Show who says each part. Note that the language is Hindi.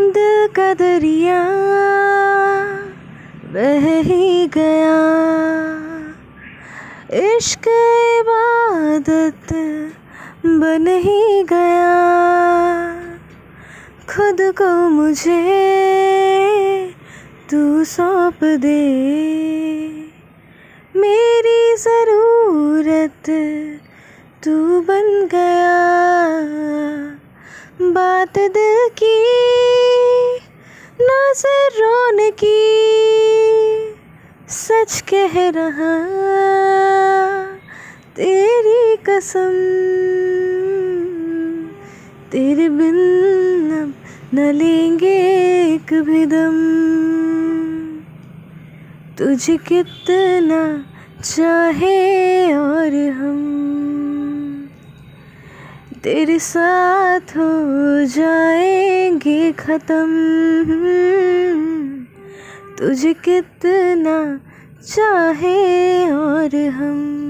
Speaker 1: दिल का दरिया बह ही गया। इश्क इबादत बन ही गया। खुद को मुझे तू सौंप दे। मेरी ज़रूरत तू बन गया। बात दिल की रोने की, सच कह रहा, तेरी कसम, तेरे बिन न लेंगे एक भी दम। तुझे कितना चाहे और हम, तेरे साथ हो जाएँगे ख़त्म। तुझे कितना चाहे और हम।